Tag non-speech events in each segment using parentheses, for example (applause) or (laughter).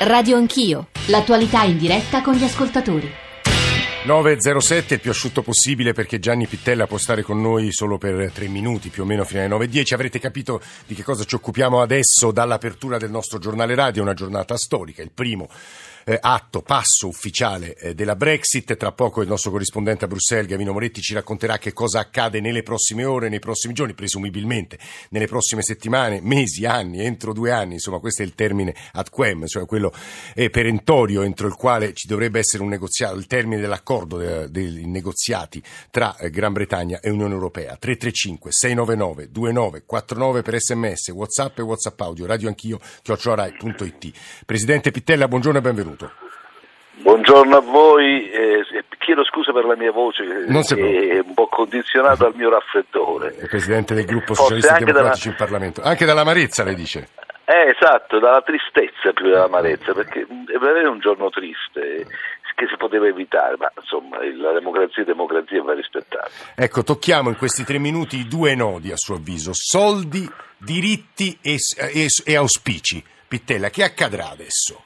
Radio Anch'io, l'attualità in diretta con gli ascoltatori. 9.07 il più asciutto possibile perché Gianni Pittella può stare con noi solo per tre minuti, più o meno fino alle 9.10. Avrete capito di che cosa ci occupiamo adesso dall'apertura del nostro giornale radio, una giornata storica, il primo eh, atto, passo ufficiale eh, della Brexit. Tra poco il nostro corrispondente a Bruxelles, Gavino Moretti, ci racconterà che cosa accade nelle prossime ore, nei prossimi giorni, presumibilmente nelle prossime settimane, mesi, anni, entro due anni. Insomma, questo è il termine ad quem, cioè quello eh, perentorio entro il quale ci dovrebbe essere un negoziato, il termine dell'accordo de, dei negoziati tra eh, Gran Bretagna e Unione Europea. 335 699 2949 per sms, whatsapp e whatsapp audio, radio anch'io, chiocciolarai.it. Presidente Pittella, buongiorno e benvenuto. Buongiorno a voi, eh, chiedo scusa per la mia voce che è un po' condizionata dal mio raffreddore. È presidente del gruppo Forse Socialisti anche Democratici dalla- in Parlamento. Anche dall'amarezza, lei dice. Eh, esatto, dalla tristezza più che dall'amarezza, perché è veramente un giorno triste che si poteva evitare, ma insomma il- la democrazia è democrazia va rispettata. Ecco, tocchiamo in questi tre minuti i due nodi, a suo avviso. Soldi, diritti e, e- e auspici. Pittella, che accadrà adesso?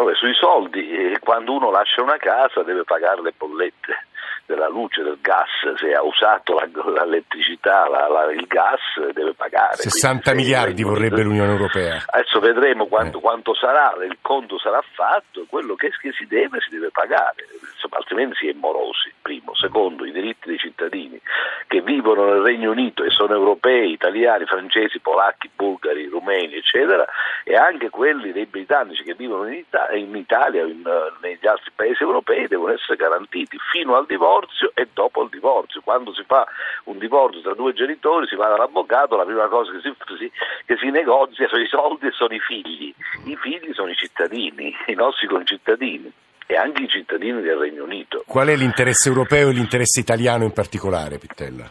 Vabbè, sui soldi, eh, quando uno lascia una casa deve pagare le bollette della luce, del gas, se ha usato la- l'elettricità, la- la- il gas deve pagare. 60 Quindi miliardi vorrebbe l'Unione Europea. Adesso vedremo quanto, Eh. quanto sarà, il conto sarà fatto, quello che, che si deve si deve pagare, Insomma, altrimenti si è morosi, primo. Secondo, i diritti dei cittadini che vivono nel Regno Unito e sono europei, italiani, francesi, polacchi, bulgari, rumeni, eccetera, e anche quelli dei britannici che vivono in, Ita- in Italia o eh, negli altri paesi europei devono essere garantiti fino al divorzio e dopo il divorzio. Quando si fa un divorzio tra due genitori si va dall'avvocato, la prima cosa che si, si- che si negozia sono i soldi e sono i figli. I figli sono i cittadini, i nostri concittadini e anche i cittadini del Regno Unito. Qual è l'interesse europeo e l'interesse italiano in particolare, Pittella?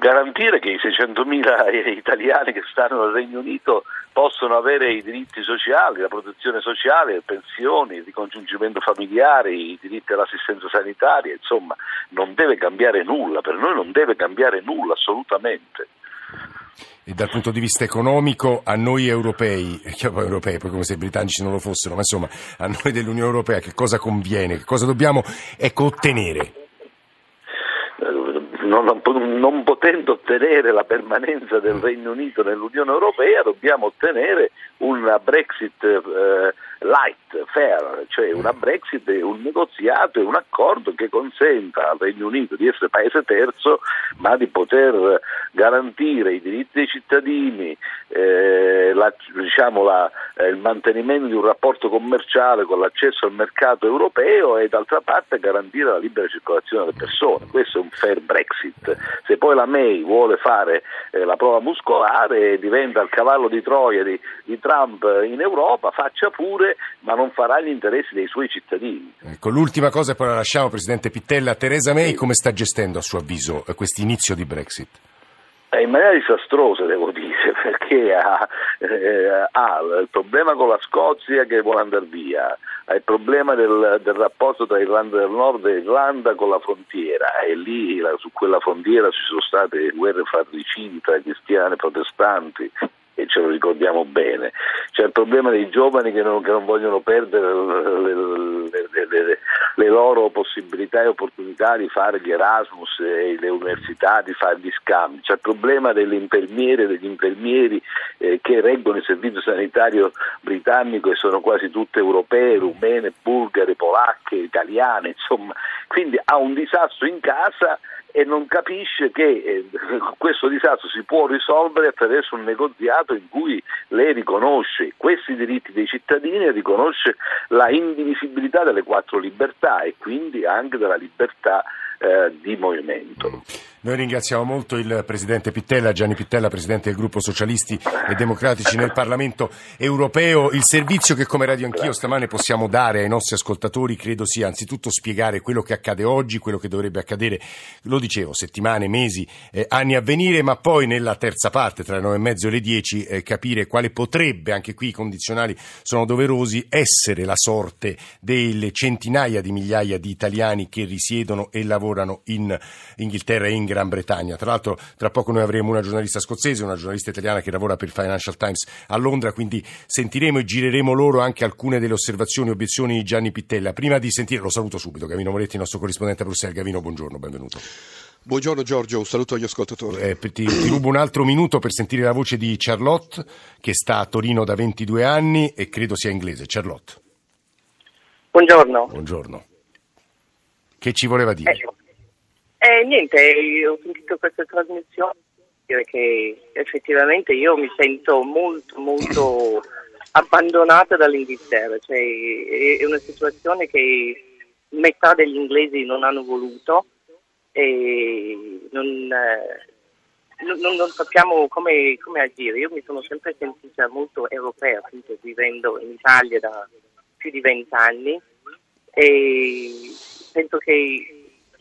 Garantire che i 600.000 (laughs) italiani che stanno nel Regno Unito possono avere i diritti sociali, la protezione sociale, le pensioni, il ricongiungimento familiare, i diritti all'assistenza sanitaria, insomma non deve cambiare nulla, per noi non deve cambiare nulla assolutamente. E dal punto di vista economico, a noi europei, che poi europei, poi come se i britannici non lo fossero, ma insomma, a noi dell'Unione Europea che cosa conviene, che cosa dobbiamo ecco, ottenere? Eh, Non, non potendo ottenere la permanenza del Regno Unito nell'Unione Europea dobbiamo ottenere una Brexit eh, light, fair, cioè una Brexit, un negoziato e un accordo che consenta al Regno Unito di essere paese terzo ma di poter garantire i diritti dei cittadini, eh, la- diciamo la- eh, il mantenimento di un rapporto commerciale con l'accesso al mercato europeo e d'altra parte garantire la libera circolazione delle persone. Questo è un fair Brexit. Se poi la May vuole fare eh, la prova muscolare e diventa il cavallo di Troia di, di Trump in Europa, faccia pure, ma non farà gli interessi dei suoi cittadini. Ecco, l'ultima cosa e poi la lasciamo, Presidente Pittella. Teresa May come sta gestendo a suo avviso questo inizio di Brexit? Eh, In maniera disastrosa devo dire, (laughs) perché ha, eh, ha il problema con la Scozia che vuole andare via, ha il problema del, del rapporto tra Irlanda del Nord e Irlanda con la frontiera e lì la- su quella frontiera ci sono state guerre fratricidi tra cristiani e protestanti e ce lo ricordiamo bene. C'è il problema dei giovani che non, che non vogliono perdere le, le- le- le- loro possibilità e opportunità di fare gli Erasmus e le università, di fare gli scambi. C'è il problema delle infermiere e degli infermieri eh, che reggono il servizio sanitario britannico e sono quasi tutte europee, rumene, bulgare, polacche, italiane, insomma. Quindi ha un disastro in casa e non capisce che eh, (laughs) questo disastro si può risolvere attraverso un negoziato in cui lei riconosce questi diritti dei cittadini e riconosce la indivisibilità delle quattro libertà e quindi anche della libertà eh, di movimento. Noi ringraziamo molto il Presidente Pittella, Gianni Pittella, Presidente del Gruppo Socialisti e Democratici nel Parlamento Europeo. Il servizio che come Radio Anch'io stamane possiamo dare ai nostri ascoltatori credo sia anzitutto spiegare quello che accade oggi, quello che dovrebbe accadere, lo dicevo, settimane, mesi, eh, anni a venire, ma poi nella terza parte, tra le nove e mezzo e le dieci, eh, capire quale potrebbe, anche qui i condizionali sono doverosi, essere la sorte delle centinaia di migliaia di italiani che risiedono e lavorano lavorano in Inghilterra e in Gran Bretagna. Tra l'altro tra poco noi avremo una giornalista scozzese, una giornalista italiana che lavora per il Financial Times a Londra, quindi sentiremo e gireremo loro anche alcune delle osservazioni e obiezioni di Gianni Pittella. Prima di sentire, lo saluto subito, Gavino Moretti, il nostro corrispondente a Bruxelles. Gavino, buongiorno, benvenuto. Buongiorno Giorgio, un saluto agli ascoltatori. Eh, ti, ti, rubo un altro minuto per sentire la voce di Charlotte, che sta a Torino da 22 anni e credo sia inglese. Charlotte. Buongiorno. Buongiorno. Che ci voleva dire? Eh, eh, niente, ho sentito questa trasmissione dire che effettivamente io mi sento molto, molto (laughs) abbandonata dall'Inghilterra. Cioè, è una situazione che metà degli inglesi non hanno voluto e non, eh, non, non sappiamo come, come, agire. Io mi sono sempre sentita molto europea, appunto, vivendo in Italia da più di vent'anni e penso che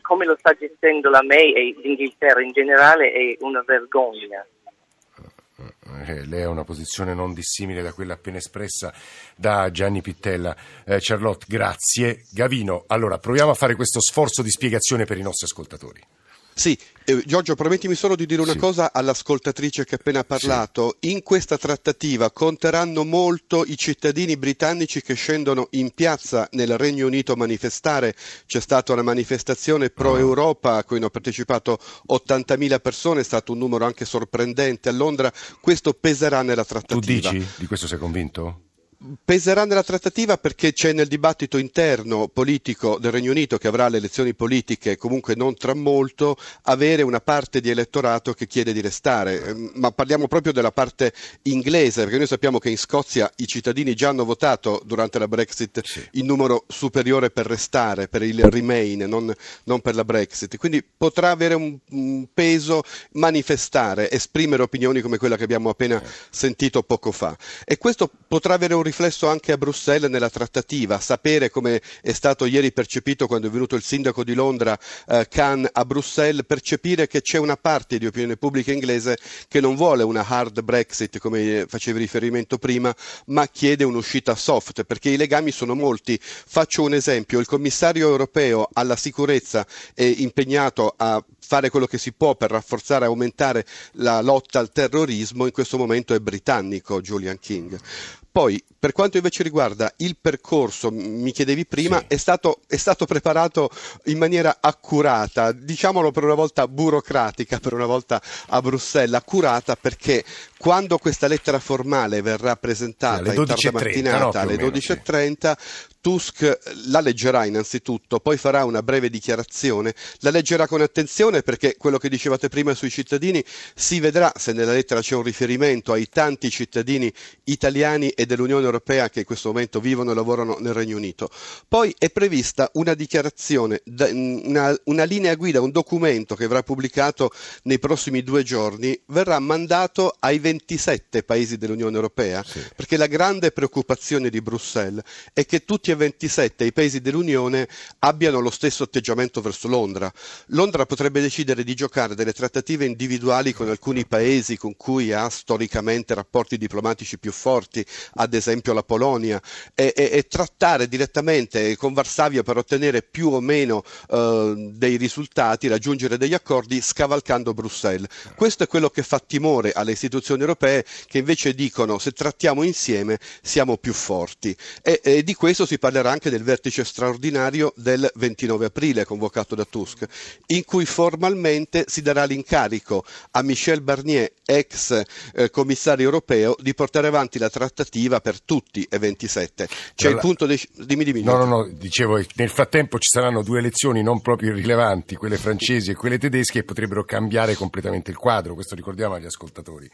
come lo sta gestendo la May e l'Inghilterra in generale è una vergogna. Eh, lei ha una posizione non dissimile da quella appena espressa da Gianni Pittella. Eh, Charlotte, grazie. Gavino, allora proviamo a fare questo sforzo di spiegazione per i nostri ascoltatori. Sì, eh, Giorgio, permettimi solo di dire una sì. cosa all'ascoltatrice che ha appena parlato. Sì. In questa trattativa conteranno molto i cittadini britannici che scendono in piazza nel Regno Unito a manifestare. C'è stata una manifestazione pro-Europa a cui hanno partecipato 80.000 persone, è stato un numero anche sorprendente a Londra. Questo peserà nella trattativa. Tu dici? Di questo sei convinto? Peserà nella trattativa perché c'è nel dibattito interno politico del Regno Unito che avrà le elezioni politiche comunque non tra molto avere una parte di elettorato che chiede di restare ehm, ma parliamo proprio della parte inglese perché noi sappiamo che in Scozia i cittadini già hanno votato durante la Brexit sì. in numero superiore per restare per il Remain non, non per la Brexit quindi potrà avere un, un, peso manifestare esprimere opinioni come quella che abbiamo appena eh. sentito poco fa e questo potrà avere un riflesso anche a Bruxelles nella trattativa, sapere come è stato ieri percepito quando è venuto il sindaco di Londra eh, Khan a Bruxelles, percepire che c'è una parte di opinione pubblica inglese che non vuole una hard Brexit come facevi riferimento prima, ma chiede un'uscita soft, perché i legami sono molti. Faccio un esempio, il commissario europeo alla sicurezza è impegnato a fare quello che si può per rafforzare e aumentare la lotta al terrorismo, in questo momento è britannico Julian King. Poi, per quanto invece riguarda il percorso, mi chiedevi prima, sì. è, stato, è, stato, preparato in maniera accurata, diciamolo per una volta burocratica, per una volta a Bruxelles, accurata perché quando questa lettera formale verrà presentata in tarda mattinata alle 12.30, sì. Tusk la leggerà innanzitutto, poi farà una breve dichiarazione, la leggerà con attenzione perché quello che dicevate prima sui cittadini si vedrà se nella lettera c'è un riferimento ai tanti cittadini italiani e dell'Unione Europea che in questo momento vivono e lavorano nel Regno Unito. Poi è prevista una dichiarazione, una, una linea guida, un documento che verrà pubblicato nei prossimi due giorni, verrà mandato ai 27 paesi dell'Unione Europea, sì. perché la grande preoccupazione di Bruxelles è che tutti e 27 i paesi dell'Unione abbiano lo stesso atteggiamento verso Londra. Londra potrebbe decidere di giocare delle trattative individuali con alcuni paesi con cui ha storicamente rapporti diplomatici più forti, ad esempio la Polonia, e, e, e trattare direttamente con Varsavia per ottenere più o meno eh, dei risultati, raggiungere degli accordi scavalcando Bruxelles. Questo è quello che fa timore alle istituzioni europee che invece dicono se trattiamo insieme siamo più forti e, e di questo si parlerà anche del vertice straordinario del 29 aprile convocato da Tusk, in cui formalmente si darà l'incarico a Michel Barnier, ex eh, commissario europeo, di portare avanti la trattativa per tutti e 27. C'è allora, il punto dei... Dimmi, dimmi. No, no, no, dicevo, nel frattempo ci saranno due elezioni non proprio irrilevanti, quelle francesi e quelle tedesche, che potrebbero cambiare completamente il quadro, questo ricordiamo agli ascoltatori.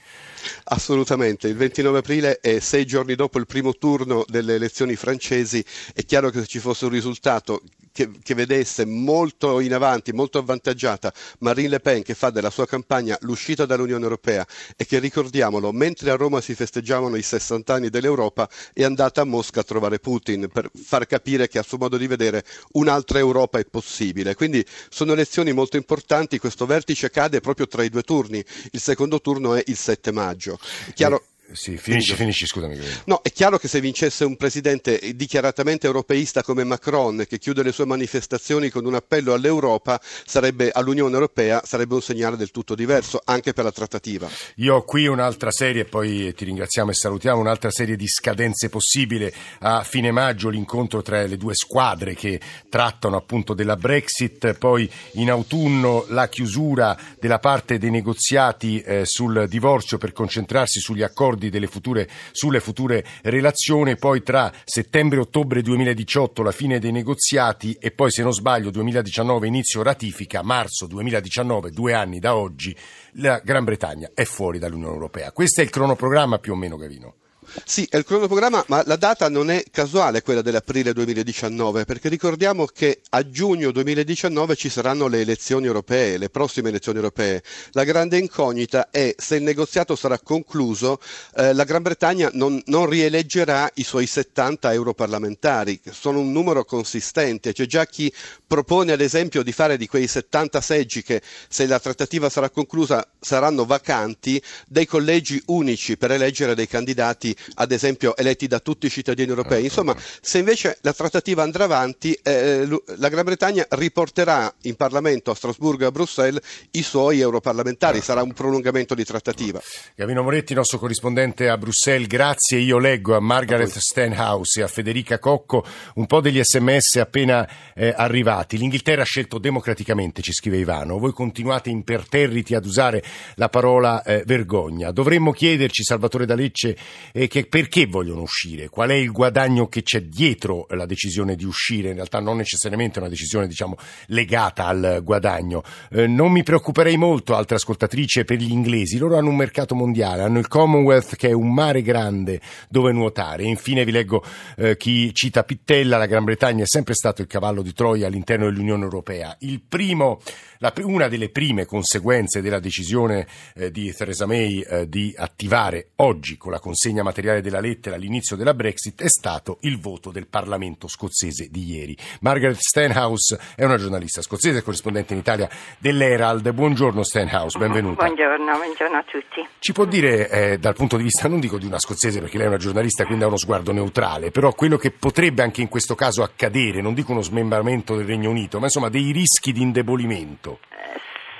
Assolutamente, il 29 aprile è sei giorni dopo il primo turno delle elezioni francesi, è chiaro che se ci fosse un risultato che, che, vedesse molto in avanti, molto avvantaggiata Marine Le Pen che fa della sua campagna l'uscita dall'Unione Europea e che ricordiamolo, mentre a Roma si festeggiavano i 60 anni dell'Europa, è andata a Mosca a trovare Putin per far capire che a suo modo di vedere un'altra Europa è possibile. Quindi sono elezioni molto importanti, questo vertice cade proprio tra i due turni, il secondo turno è il 7 maggio. Chiaro, Sì, finisci, finisci, scusami. No, è chiaro che se vincesse un presidente dichiaratamente europeista come Macron, che chiude le sue manifestazioni con un appello all'Europa, sarebbe, all'Unione Europea, sarebbe un segnale del tutto diverso, anche per la trattativa. Io ho qui un'altra serie, poi ti ringraziamo e salutiamo, un'altra serie di scadenze possibili. A fine maggio l'incontro tra le due squadre che trattano appunto della Brexit, poi in autunno la chiusura della parte dei negoziati eh, sul divorzio per concentrarsi sugli accordi accordi future, sulle future relazioni, poi tra settembre e ottobre 2018 la fine dei negoziati e poi se non sbaglio 2019 inizio ratifica, marzo 2019, due anni da oggi, la Gran Bretagna è fuori dall'Unione Europea. Questo è il cronoprogramma più o meno, Gavino. Sì, è il cronoprogramma, ma la data non è casuale quella dell'aprile 2019, perché ricordiamo che a giugno 2019 ci saranno le elezioni europee, le prossime elezioni europee. La grande incognita è se il negoziato sarà concluso, eh, la Gran Bretagna non, non, rieleggerà i suoi 70 europarlamentari, che sono un numero consistente. C'è già chi propone ad esempio di fare di quei 70 seggi che se la trattativa sarà conclusa saranno vacanti, dei collegi unici per eleggere dei candidati ad esempio eletti da tutti i cittadini europei. Insomma, se invece la trattativa andrà avanti, eh, la Gran Bretagna riporterà in Parlamento a Strasburgo e a Bruxelles i suoi europarlamentari, sarà un prolungamento di trattativa. Gavino Moretti, nostro corrispondente a Bruxelles, grazie. Io leggo a Margaret Stenhouse e a Federica Cocco un po' degli sms appena eh, arrivati. L'Inghilterra ha scelto democraticamente, ci scrive Ivano. Voi continuate imperterriti ad usare la parola eh, vergogna. Dovremmo chiederci, Salvatore D'Alecce, eh, che perché vogliono uscire, qual è il guadagno che c'è dietro la decisione di uscire, in realtà non necessariamente una decisione diciamo, legata al guadagno. Eh, non mi preoccuperei molto, altre ascoltatrici, per gli inglesi, loro hanno un mercato mondiale, hanno il Commonwealth che è un mare grande dove nuotare. Infine vi leggo eh, chi cita Pittella, la Gran Bretagna è sempre stato il cavallo di Troia all'interno dell'Unione Europea. Primo, la, una delle prime conseguenze della decisione eh, di Theresa May eh, di attivare oggi con la consegna materiale materiale della lettera all'inizio della Brexit è stato il voto del Parlamento scozzese di ieri. Margaret Stenhouse è una giornalista scozzese, corrispondente in Italia dell'Herald. Buongiorno Stenhouse, benvenuta. Buongiorno, buongiorno a tutti. Ci può dire eh, dal punto di vista, non dico di una scozzese perché lei è una giornalista quindi ha uno sguardo neutrale, però quello che potrebbe anche in questo caso accadere, non dico uno smembramento del Regno Unito, ma insomma dei rischi di indebolimento. Eh,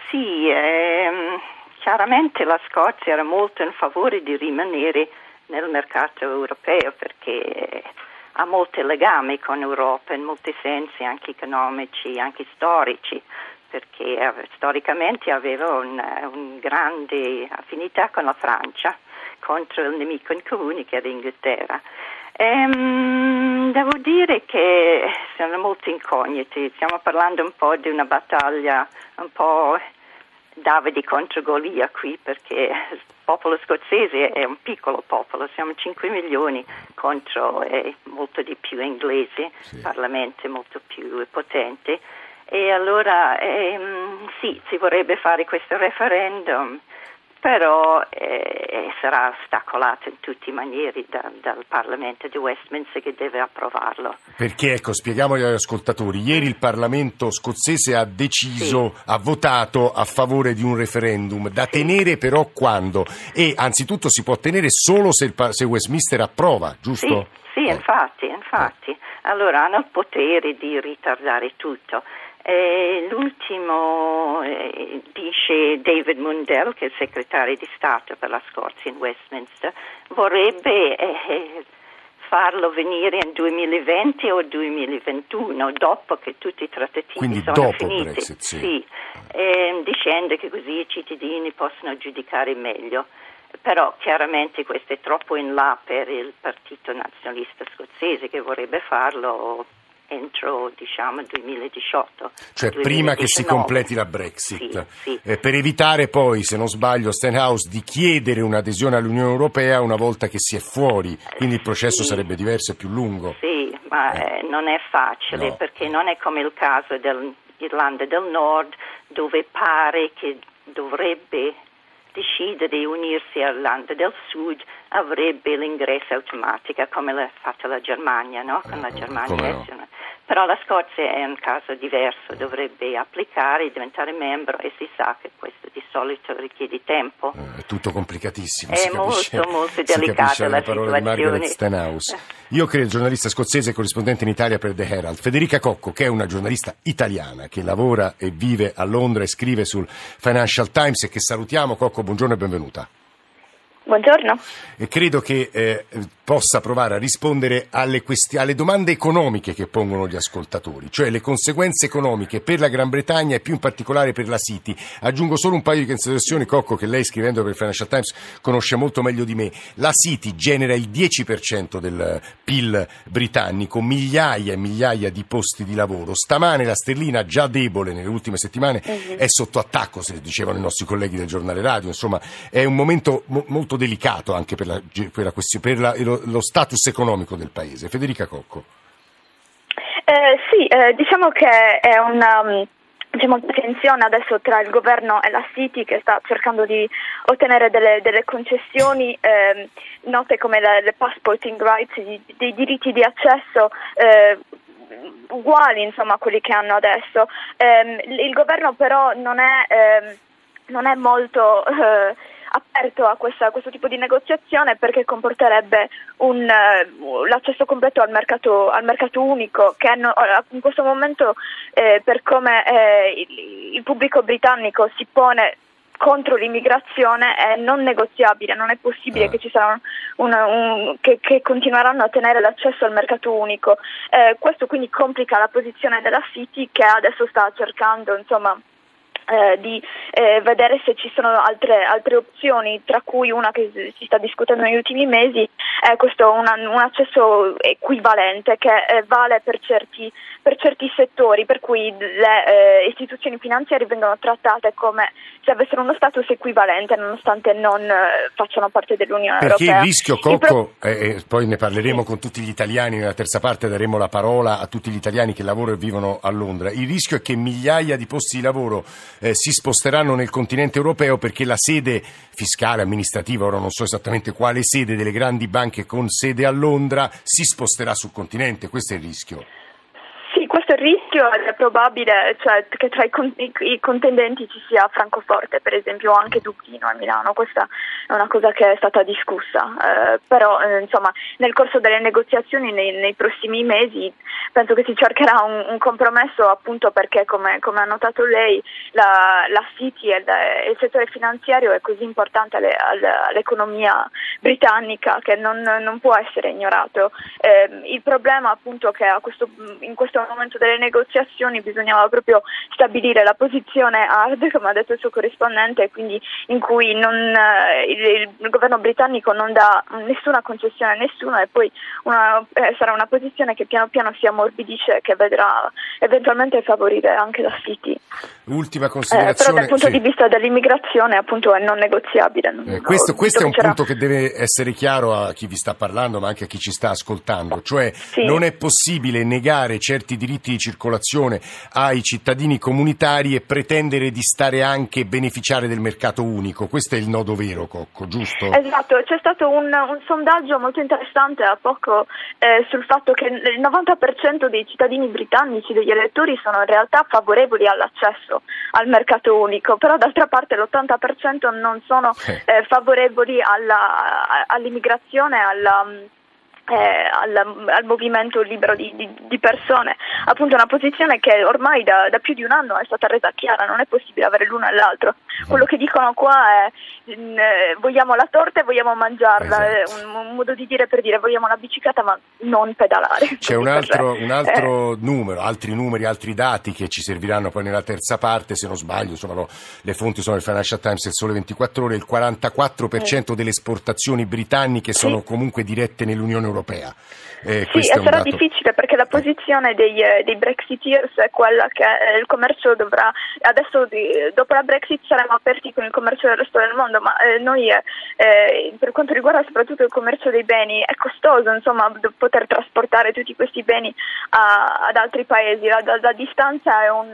sì, ehm, chiaramente la Scozia era molto in favore di rimanere nel mercato europeo perché ha molti legami con l'Europa in molti sensi, anche economici, anche storici, perché storicamente aveva una un grande affinità con la Francia contro il nemico in comune che era l'Inghilterra. Ehm, devo dire che sono molto incogniti, stiamo parlando un po' di una battaglia un po' Davide contro Golia qui perché il popolo scozzese è un piccolo popolo, siamo 5 milioni contro molto di più inglesi, sì. Parlamento molto più potente e allora ehm, sì, si vorrebbe fare questo referendum però eh, sarà ostacolato in tutti i manieri da, dal Parlamento di Westminster che deve approvarlo. Perché, ecco, spieghiamo agli ascoltatori, ieri il Parlamento scozzese ha deciso, sì. ha votato a favore di un referendum, da sì. tenere però quando? E anzitutto si può tenere solo se, il, se Westminster approva, giusto? Sì, sì eh. infatti, infatti. Eh. Allora hanno il potere di ritardare tutto. Eh, l'ultimo eh, dice David Mundell, che è il segretario di Stato per la Scozia in Westminster, vorrebbe eh, farlo venire in 2020 o 2021, dopo che tutti i trattativi Quindi sono finiti. Brexit, sì. sì ehm, dicendo che così i cittadini possono giudicare meglio. Però chiaramente questo è troppo in là per il Partito Nazionalista Scozzese che vorrebbe farlo entro diciamo 2018. Cioè 2019. prima che si completi la Brexit, sì, sì. Eh, per evitare poi, se non sbaglio, Stenhouse di chiedere un'adesione all'Unione Europea una volta che si è fuori, quindi il processo sì. sarebbe diverso e più lungo. Sì, ma eh. Eh, non è facile no. perché non è come il caso dell'Irlanda del Nord dove pare che dovrebbe decide di unirsi all'Irlanda del Sud avrebbe l'ingresso automatico come l'ha fatto la Germania, no? con la Germania. No? Però la Scozia è un caso diverso, dovrebbe applicare, diventare membro e si sa che questo di solito richiede tempo. Eh, è tutto complicatissimo. È molto, molto (laughs) delicata la parola situazione. di Margaret Stenhouse. Io credo, giornalista scozzese e corrispondente in Italia per The Herald, Federica Cocco, che è una giornalista italiana che lavora e vive a Londra e scrive sul Financial Times e che salutiamo. Cocco, buongiorno e benvenuta. Buongiorno. E credo che eh, possa provare a rispondere alle, questi- alle, domande economiche che pongono gli ascoltatori, cioè le conseguenze economiche per la Gran Bretagna e più in particolare per la City. Aggiungo solo un paio di considerazioni, Cocco, che lei scrivendo per il Financial Times conosce molto meglio di me. La City genera il 10% del PIL britannico, migliaia e migliaia di posti di lavoro. Stamane la sterlina, già debole nelle ultime settimane, uh-huh. è sotto attacco, se dicevano i nostri colleghi del giornale radio. Insomma, è un momento mo- molto delicato anche per, la, per, la per la, lo, status economico del paese. Federica Cocco. Eh, sì, eh, diciamo che è una um, molta tensione adesso tra il governo e la City che sta cercando di ottenere delle, delle concessioni eh, note come le, le passporting rights, dei, dei diritti di accesso eh, uguali insomma, a quelli che hanno adesso. Eh, il governo però non è, ehm, non è molto eh, aperto a, questa, a, questo tipo di negoziazione perché comporterebbe un, uh, l'accesso completo al mercato, al mercato unico che no, in questo momento eh, per come eh, il, il pubblico britannico si pone contro l'immigrazione è non negoziabile, non è possibile eh. che, ci sarà un, un, che, che, continueranno a tenere l'accesso al mercato unico. Eh, questo quindi complica la posizione della City che adesso sta cercando insomma, eh, di eh, vedere se ci sono altre, altre, opzioni, tra cui una che si sta discutendo negli ultimi mesi è questo una, un accesso equivalente che eh, vale per certi, per certi, settori, per cui le eh, istituzioni finanziarie vengono trattate come se avessero uno status equivalente nonostante non eh, facciano parte dell'Unione Perché Europea. Perché il rischio, Cocco, pro... poi ne parleremo con tutti gli italiani, nella terza parte daremo la parola a tutti gli italiani che lavorano e vivono a Londra, il rischio è che migliaia di posti di lavoro eh, si sposteranno nel continente europeo perché la sede fiscale, amministrativa, ora non so esattamente quale sede delle grandi banche con sede a Londra, si sposterà sul continente. Questo è il rischio. Sì, questo è il rischio ed è probabile cioè, che tra i, con- i, contendenti ci sia Francoforte, per esempio, o anche Dublino a Milano. Questa è una cosa che è stata discussa. Eh, però, eh, insomma, nel corso delle negoziazioni nei, nei prossimi mesi penso che si cercherà un, un compromesso appunto perché, come, come, ha notato lei, la, la City e il, il, settore finanziario è così importante alle, all'economia britannica che non, non può essere ignorato. Eh, il problema appunto che questo, in questo momento delle negoziazioni bisognava proprio stabilire la posizione hard, come ha detto il suo corrispondente, quindi in cui non, eh, il, il, governo britannico non dà nessuna concessione a nessuno e poi una, eh, sarà una posizione che piano piano si ammorbidisce che vedrà eventualmente favorire anche la City. Ultima considerazione. Eh, però dal punto sì. di vista dell'immigrazione appunto è non negoziabile. Eh, questo, questo è un punto che deve essere chiaro a chi vi sta parlando ma anche a chi ci sta ascoltando, cioè sì. non è possibile negare certi diritti di circolazione ai cittadini comunitari e pretendere di stare anche e beneficiare del mercato unico. Questo è il nodo vero, Cocco, giusto? Esatto, c'è stato un, un sondaggio molto interessante a poco eh, sul fatto che il 90% dei cittadini britannici, degli elettori, sono in realtà favorevoli all'accesso al mercato unico, però d'altra parte l'80% non sono eh, eh favorevoli alla, all'immigrazione, alla eh, al, al, movimento libero di, di, di, persone, appunto una posizione che ormai da, da, più di un anno è stata resa chiara, non è possibile avere l'uno e l'altro. Quello che dicono qua è mm, eh, vogliamo la torta e vogliamo mangiarla, esatto. è un, un, modo di dire per dire vogliamo la bicicletta ma non pedalare. C'è un (laughs) altro, un altro eh. numero, altri numeri, altri dati che ci serviranno poi nella terza parte, se non sbaglio, insomma, le fonti sono il Financial Times e il Sole 24 Ore, il 44% delle esportazioni britanniche sono sì. comunque dirette nell'Unione Europea europea. Eh, sì, sarà dato... difficile perché la posizione dei, eh, dei Brexiteers è quella che eh, il commercio dovrà, adesso di, dopo la Brexit saremo aperti con il commercio del resto del mondo, ma eh, noi eh, per quanto riguarda soprattutto il commercio dei beni è costoso insomma, poter trasportare tutti questi beni a, ad altri paesi, la, la, la distanza è un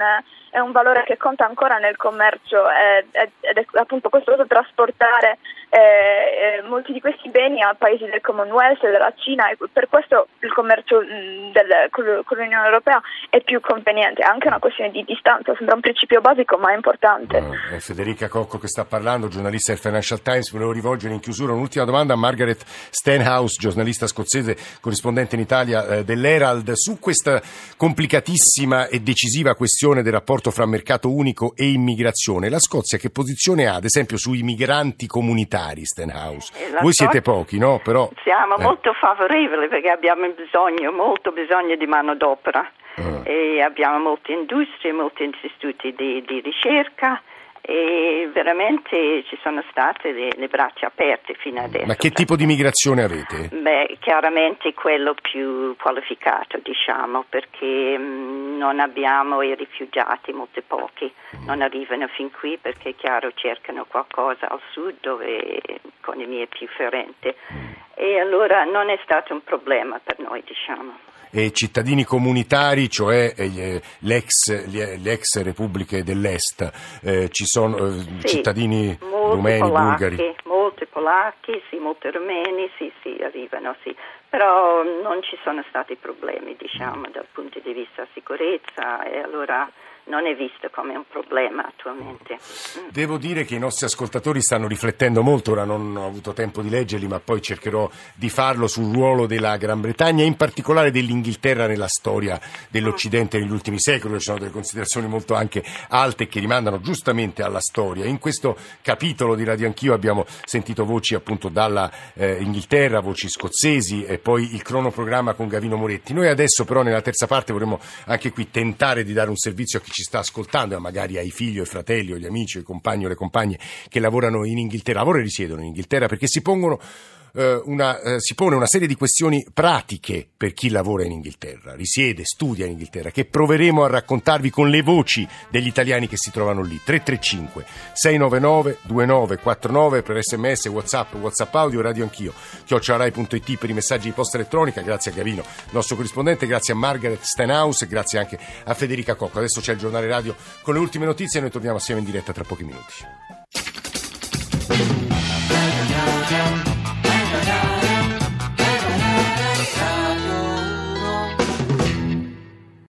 è un valore che conta ancora nel commercio ed è, è appunto costoso trasportare eh, eh, molti di questi beni a paesi del Commonwealth, della Cina e per questo il commercio mh, del, con, con, l'Unione Europea è più conveniente, è anche una questione di distanza, sembra un principio basico ma è importante. Uh, Federica Cocco che sta parlando, giornalista del Financial Times, volevo rivolgere in chiusura un'ultima domanda a Margaret Stenhouse, giornalista scozzese, corrispondente in Italia eh, dell'Herald, su questa complicatissima e decisiva questione del rapporto fra mercato unico e immigrazione. La Scozia che posizione ha, ad esempio, sui migranti comunitari? Militari, Stenhouse. Eh, Voi siete pochi, no? Però, Siamo eh. molto favorevoli perché abbiamo bisogno, molto bisogno di manodopera. Uh. E abbiamo molte industrie, molti istituti di, di ricerca e veramente ci sono state le, le, braccia aperte fino adesso. Ma che tipo di migrazione avete? Beh, chiaramente quello più qualificato, diciamo, perché mh, mm, non abbiamo i rifugiati, molti pochi, mm. non arrivano fin qui perché chiaro cercano qualcosa al sud dove l'economia è più differente mm. e allora non è stato un problema per noi, diciamo e cittadini comunitari, cioè eh, l'ex, le ex repubbliche dell'Est. Eh, ci sono eh, sì, cittadini rumeni, polacchi, bulgari. Molti polacchi, sì, molti rumeni, sì, sì, arrivano, sì. Però non ci sono stati problemi, diciamo, dal punto di vista sicurezza e allora non è visto come un problema attualmente. Mm. Devo dire che i nostri ascoltatori stanno riflettendo molto, ora non ho avuto tempo di leggerli, ma poi cercherò di farlo sul ruolo della Gran Bretagna in particolare dell'Inghilterra nella storia dell'Occidente negli ultimi secoli. Ci sono delle considerazioni molto anche alte che rimandano giustamente alla storia. In questo capitolo di Radio Anch'io abbiamo sentito voci appunto dalla eh, Inghilterra, voci scozzesi e poi il cronoprogramma con Gavino Moretti. Noi adesso però nella terza parte vorremmo anche qui tentare di dare un servizio a chi ci sta ascoltando e magari ai figli o ai fratelli o agli amici o ai compagni o le compagne che lavorano in Inghilterra, lavorano e risiedono in Inghilterra perché si pongono una, eh, si pone una serie di questioni pratiche per chi lavora in Inghilterra, risiede, studia in Inghilterra, che proveremo a raccontarvi con le voci degli italiani che si trovano lì. 335 699 2949 per sms, whatsapp, whatsapp audio, radio anch'io, chiocciorai.it per i messaggi di posta elettronica, grazie a Gavino, nostro corrispondente, grazie a Margaret Stenhouse e grazie anche a Federica Cocco. Adesso c'è il giornale radio con le ultime notizie e noi torniamo assieme in diretta tra pochi minuti.